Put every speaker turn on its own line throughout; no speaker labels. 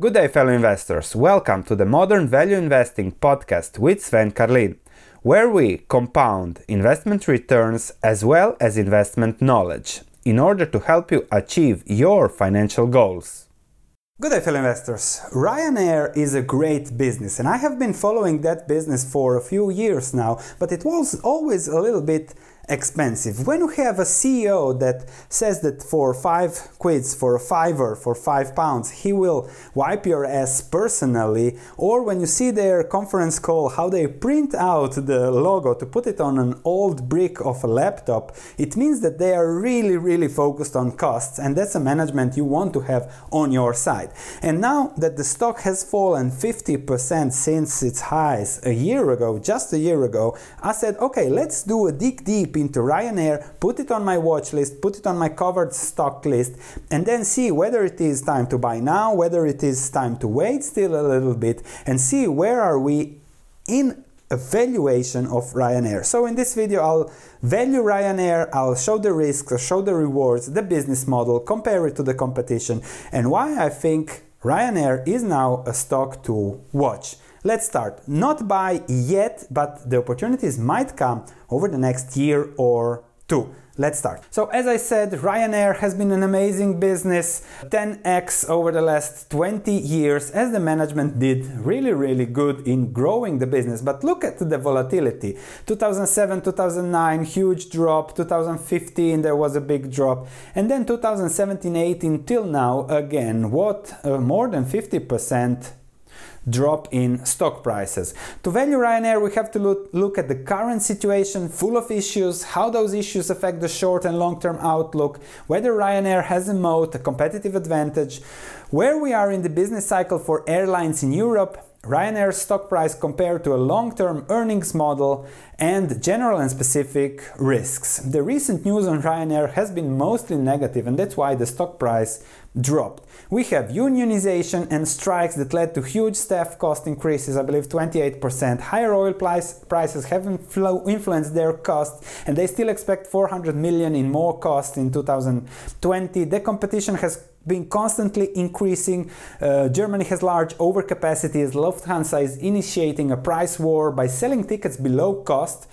Good day, fellow investors. Welcome to the Modern Value Investing podcast with Sven Carlin, where we compound investment returns as well as investment knowledge in order to help you achieve your financial goals. Good day, fellow investors. Ryanair is a great business, and I have been following that business for a few years now, but it was always a little bit expensive. When you have a CEO that says that for five quids, for a fiver, for five pounds, he will wipe your ass personally, or when you see their conference call, how they print out the logo to put it on an old brick of a laptop, it means that they are really, really focused on costs, and that's a management you want to have on your side. And now that the stock has fallen 50% since its highs a year ago, just a year ago, I said, okay, let's do a dig deep into Ryanair, put it on my watch list, put it on my covered stock list, and then see whether it is time to buy now, whether it is time to wait still a little bit, and see where are we in a valuation of Ryanair. So in this video I'll value Ryanair, I'll show the risks, I'll show the rewards, the business model, compare it to the competition, and why I think Ryanair is now a stock to watch. Let's start. Not buy yet, but the opportunities might come over the next year or two. Let's start. So, as I said, Ryanair has been an amazing business, 10x over the last 20 years, as the management did really, really good in growing the business. But look at the volatility 2007, 2009, huge drop, 2015, there was a big drop, and then 2017, 18 till now, again, what uh, more than 50% drop in stock prices. To value Ryanair, we have to look, at the current situation full of issues, how those issues affect the short and long term outlook, whether Ryanair has a moat, a competitive advantage, where we are in the business cycle for airlines in Europe, Ryanair's stock price compared to a long term earnings model, and general and specific risks. The recent news on Ryanair has been mostly negative, and that's why the stock price dropped. We have unionization and strikes that led to huge staff cost increases, I believe 28%. Higher oil price, prices have influenced their costs, and they still expect 400 million in more cost in 2020. The competition has been constantly increasing. Uh, Germany has large overcapacities. Lufthansa is initiating a price war by selling tickets below cost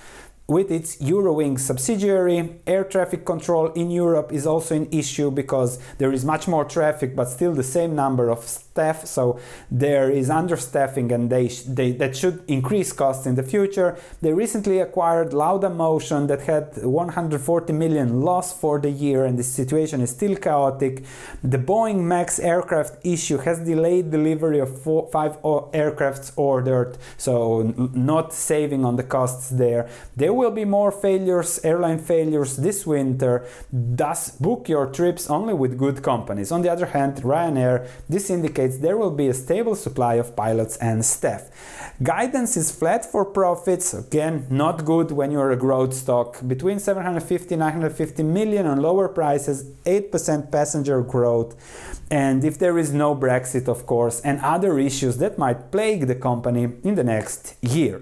with its Eurowings subsidiary, air traffic control in Europe is also an issue because there is much more traffic but still the same number of staff, so there is understaffing and they, they that should increase costs in the future. They recently acquired Lauda Motion that had 140 million loss for the year and the situation is still chaotic. The Boeing Max aircraft issue has delayed delivery of four, five aircrafts ordered, so not saving on the costs there. There will be more failures, airline failures this winter. Thus, book your trips only with good companies. On the other hand, Ryanair, this indicates there will be a stable supply of pilots and staff. Guidance is flat for profits, again, not good when you're a growth stock. Between 750 950 million on lower prices, 8% passenger growth, and if there is no Brexit, of course, and other issues that might plague the company in the next year.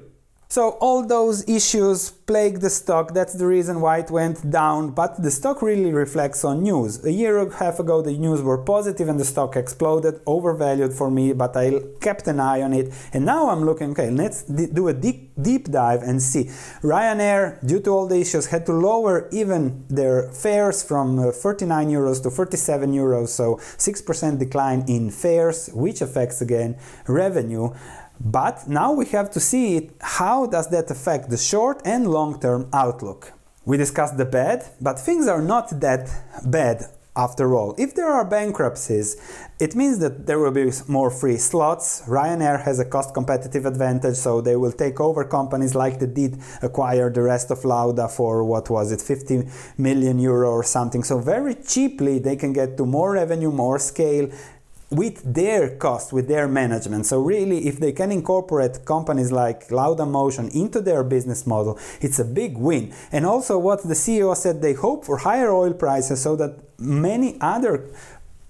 So all those issues plague the stock. That's the reason why it went down. But the stock really reflects on news. A year and a half ago, the news were positive and the stock exploded, overvalued for me. But I kept an eye on it, and now I'm looking. Okay, let's do a deep deep dive and see. Ryanair, due to all the issues, had to lower even their fares from uh, 39 euros to 47 euros. So 6% decline in fares, which affects again revenue. But now we have to see how does that affect the short and long term outlook. We discussed the bad, but things are not that bad after all. If there are bankruptcies, it means that there will be more free slots. Ryanair has a cost competitive advantage, so they will take over companies like they did acquire the rest of Lauda for what was it, 50 million euro or something. So very cheaply they can get to more revenue, more scale, with their cost, with their management. So really, if they can incorporate companies like Laudamotion into their business model, it's a big win. And also what the CEO said, they hope for higher oil prices so that many other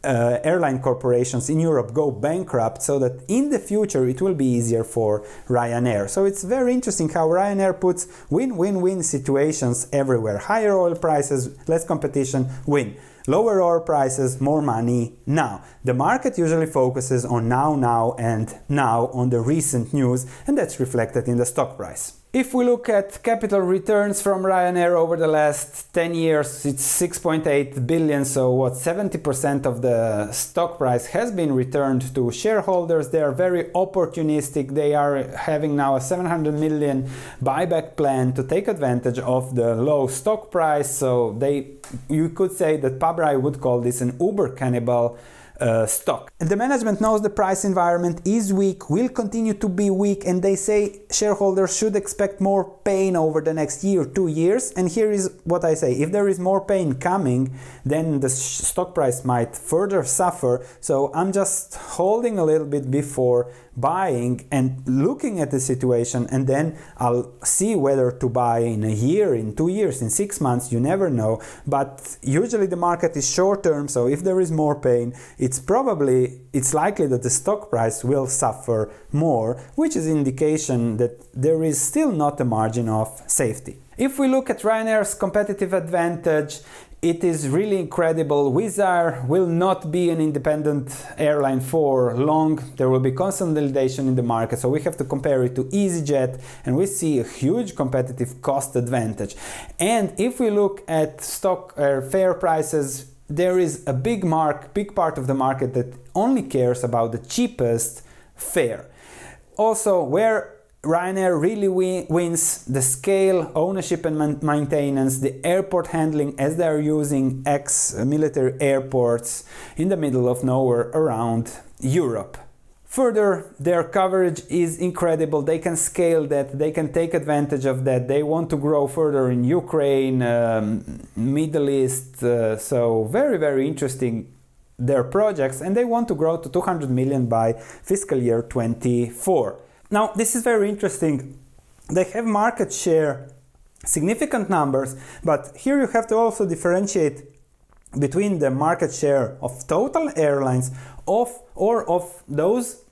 uh, airline corporations in Europe go bankrupt so that in the future it will be easier for Ryanair. So it's very interesting how Ryanair puts win win win situations everywhere. Higher oil prices, less competition, win. Lower oil prices, more money now. The market usually focuses on now, now, and now on the recent news, and that's reflected in the stock price. If we look at capital returns from Ryanair over the last 10 years, it's 6.8 billion. So, what 70% of the stock price has been returned to shareholders. They are very opportunistic. They are having now a 700 million buyback plan to take advantage of the low stock price. So, they, you could say that Pabrai would call this an Uber cannibal uh, stock. And the management knows the price environment is weak, will continue to be weak, and they say shareholders should expect more pain over the next year, two years. And here is what I say if there is more pain coming, then the stock price might further suffer. So I'm just holding a little bit before buying and looking at the situation, and then I'll see whether to buy in a year, in two years, in six months. You never know. But usually the market is short term, so if there is more pain, it's probably it's likely that the stock price will suffer more, which is indication that there is still not a margin of safety. If we look at Ryanair's competitive advantage, it is really incredible. Wizz Air will not be an independent airline for long. There will be consolidation in the market, so we have to compare it to EasyJet, and we see a huge competitive cost advantage. And if we look at stock uh, fare prices, there is a big mark, big part of the market that only cares about the cheapest fare. Also, where Ryanair really wins the scale, ownership and maintenance, the airport handling as they are using ex military airports in the middle of nowhere around Europe. Further, their coverage is incredible. They can scale that, they can take advantage of that. They want to grow further in Ukraine, um, Middle East. Uh, so, very, very interesting their projects, and they want to grow to 200 million by fiscal year 24. Now, this is very interesting. They have market share, significant numbers, but here you have to also differentiate between the market share of total airlines of or of those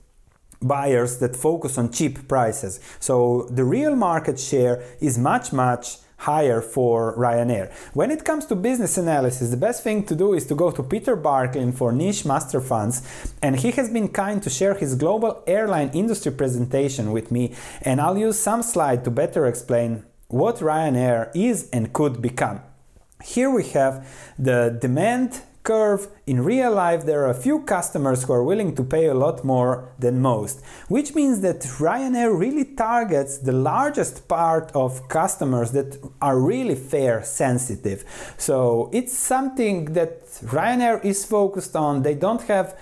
buyers that focus on cheap prices. So the real market share is much much higher for Ryanair. When it comes to business analysis, the best thing to do is to go to Peter Barklin for Niche Master Funds, and he has been kind to share his global airline industry presentation with me, and I'll use some slide to better explain what Ryanair is and could become. Here we have the demand curve, in real life there are a few customers who are willing to pay a lot more than most, which means that Ryanair really targets the largest part of customers that are really fare sensitive. So it's something that Ryanair is focused on. They don't have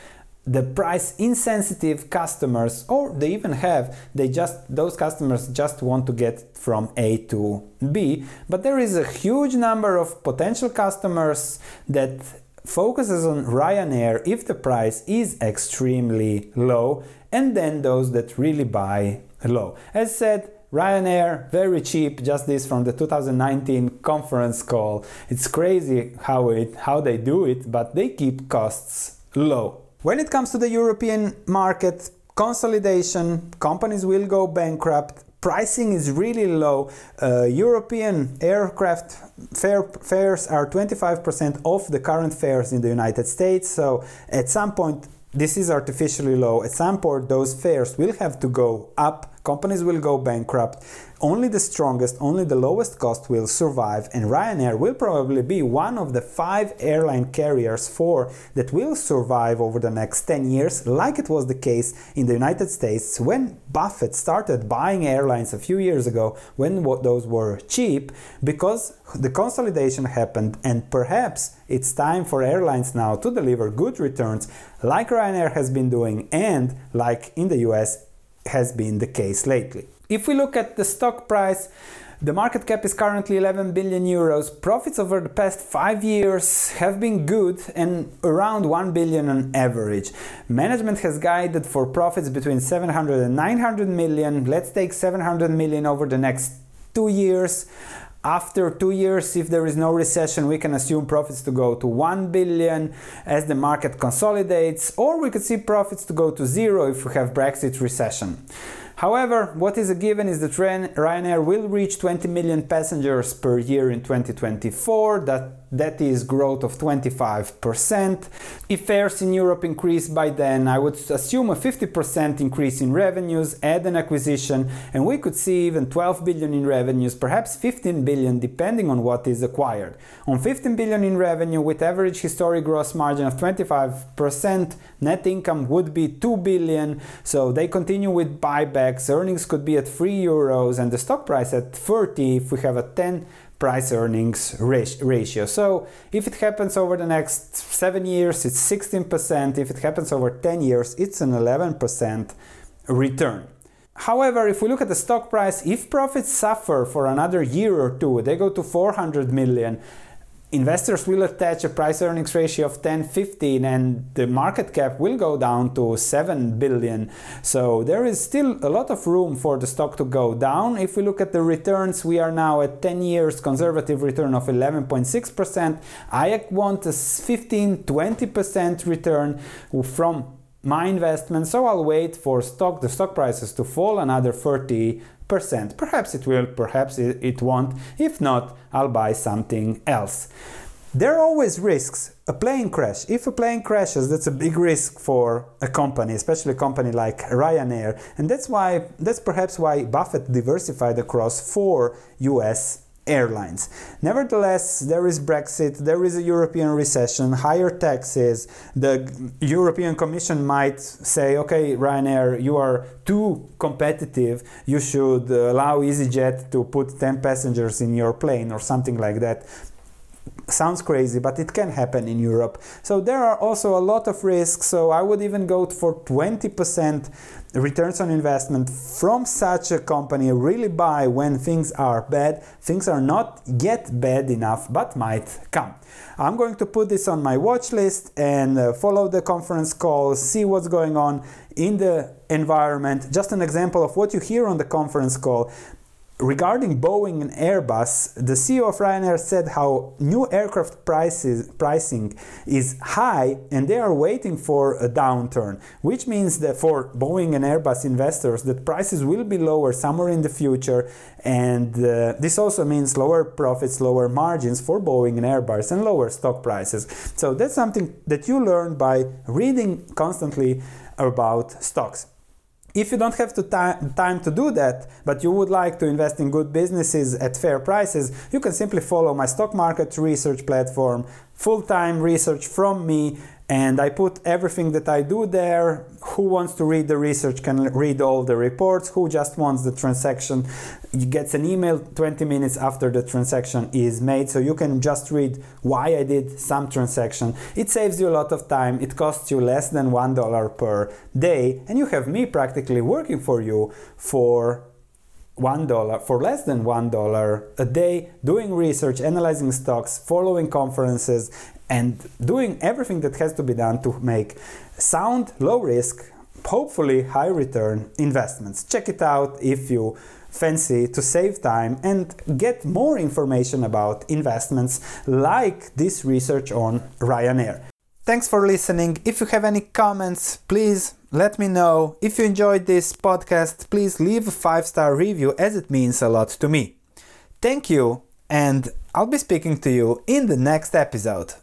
the price insensitive customers or they even have they just those customers just want to get from A to B but there is a huge number of potential customers that focuses on Ryanair if the price is extremely low, and then those that really buy low. As said, Ryanair, very cheap, just this from the 2019 conference call. It's crazy how it how they do it, but they keep costs low. When it comes to the European market, consolidation, companies will go bankrupt, pricing is really low. Uh, European aircraft fare, fares are 25% off the current fares in the United States. So at some point, this is artificially low. At some point, those fares will have to go up companies will go bankrupt. Only the strongest, only the lowest cost will survive, and Ryanair will probably be one of the five airline carriers four that will survive over the next 10 years, like it was the case in the United States when Buffett started buying airlines a few years ago when those were cheap, because the consolidation happened, and perhaps it's time for airlines now to deliver good returns, like Ryanair has been doing, and like in the US has been the case lately. If we look at the stock price, the market cap is currently 11 billion euros. Profits over the past five years have been good and around 1 billion on average. Management has guided for profits between 700 and 900 million. Let's take 700 million over the next two years. After two years, if there is no recession, we can assume profits to go to 1 billion as the market consolidates, or we could see profits to go to zero if we have Brexit recession. However, what is a given is that Ryanair will reach 20 million passengers per year in 2024. That that is growth of 25%. If fares in Europe increase by then, I would assume a 50% increase in revenues, add an acquisition, and we could see even 12 billion in revenues, perhaps 15 billion depending on what is acquired. On 15 billion in revenue with average historic gross margin of 25%, net income would be 2 billion. So they continue with buybacks, earnings could be at 3 euros and the stock price at 30 if we have a 10 price earnings ratio. So if it happens over the next 7 years, it's 16%. If it happens over 10 years, it's an 11% return. However, if we look at the stock price, if profits suffer for another year or two, they go to 400 million, investors will attach a price earnings ratio of 10 15 and the market cap will go down to 7 billion. So there is still a lot of room for the stock to go down. If we look at the returns we are now at 10 years conservative return of 11.6% i want a 15 20% return from my investment so i'll wait for stock the stock prices to fall another 30 percent Perhaps it will, perhaps it won't. If not, I'll buy something else. There are always risks. A plane crash. If a plane crashes, that's a big risk for a company, especially a company like Ryanair. And that's why that's perhaps why Buffett diversified across four US airlines. Nevertheless, there is Brexit, there is a European recession, higher taxes. The European Commission might say, okay, Ryanair, you are too competitive. You should allow EasyJet to put 10 passengers in your plane or something like that sounds crazy, but it can happen in Europe. So there are also a lot of risks. So I would even go for 20% returns on investment from such a company. Really buy when things are bad. Things are not yet bad enough, but might come. I'm going to put this on my watch list and uh, follow the conference call, see what's going on in the environment. Just an example of what you hear on the conference call regarding Boeing and Airbus, the CEO of Ryanair said how new aircraft prices pricing is high and they are waiting for a downturn, which means that for Boeing and Airbus investors that prices will be lower somewhere in the future and uh, this also means lower profits, lower margins for Boeing and Airbus and lower stock prices. So that's something that you learn by reading constantly about stocks. If you don't have to time to do that, but you would like to invest in good businesses at fair prices, you can simply follow my stock market research platform, full time research from me, and I put everything that I do there. Who wants to read the research can read all the reports. Who just wants the transaction gets an email 20 minutes after the transaction is made. So you can just read why I did some transaction. It saves you a lot of time. It costs you less than $1 per day. And you have me practically working for you for one dollar for less than one dollar a day doing research analyzing stocks following conferences and doing everything that has to be done to make sound, low risk, hopefully high return investments. Check it out if you fancy to save time and get more information about investments like this research on Ryanair. Thanks for listening. If you have any comments, please let me know. If you enjoyed this podcast, please leave a five star review as it means a lot to me. Thank you, and I'll be speaking to you in the next episode.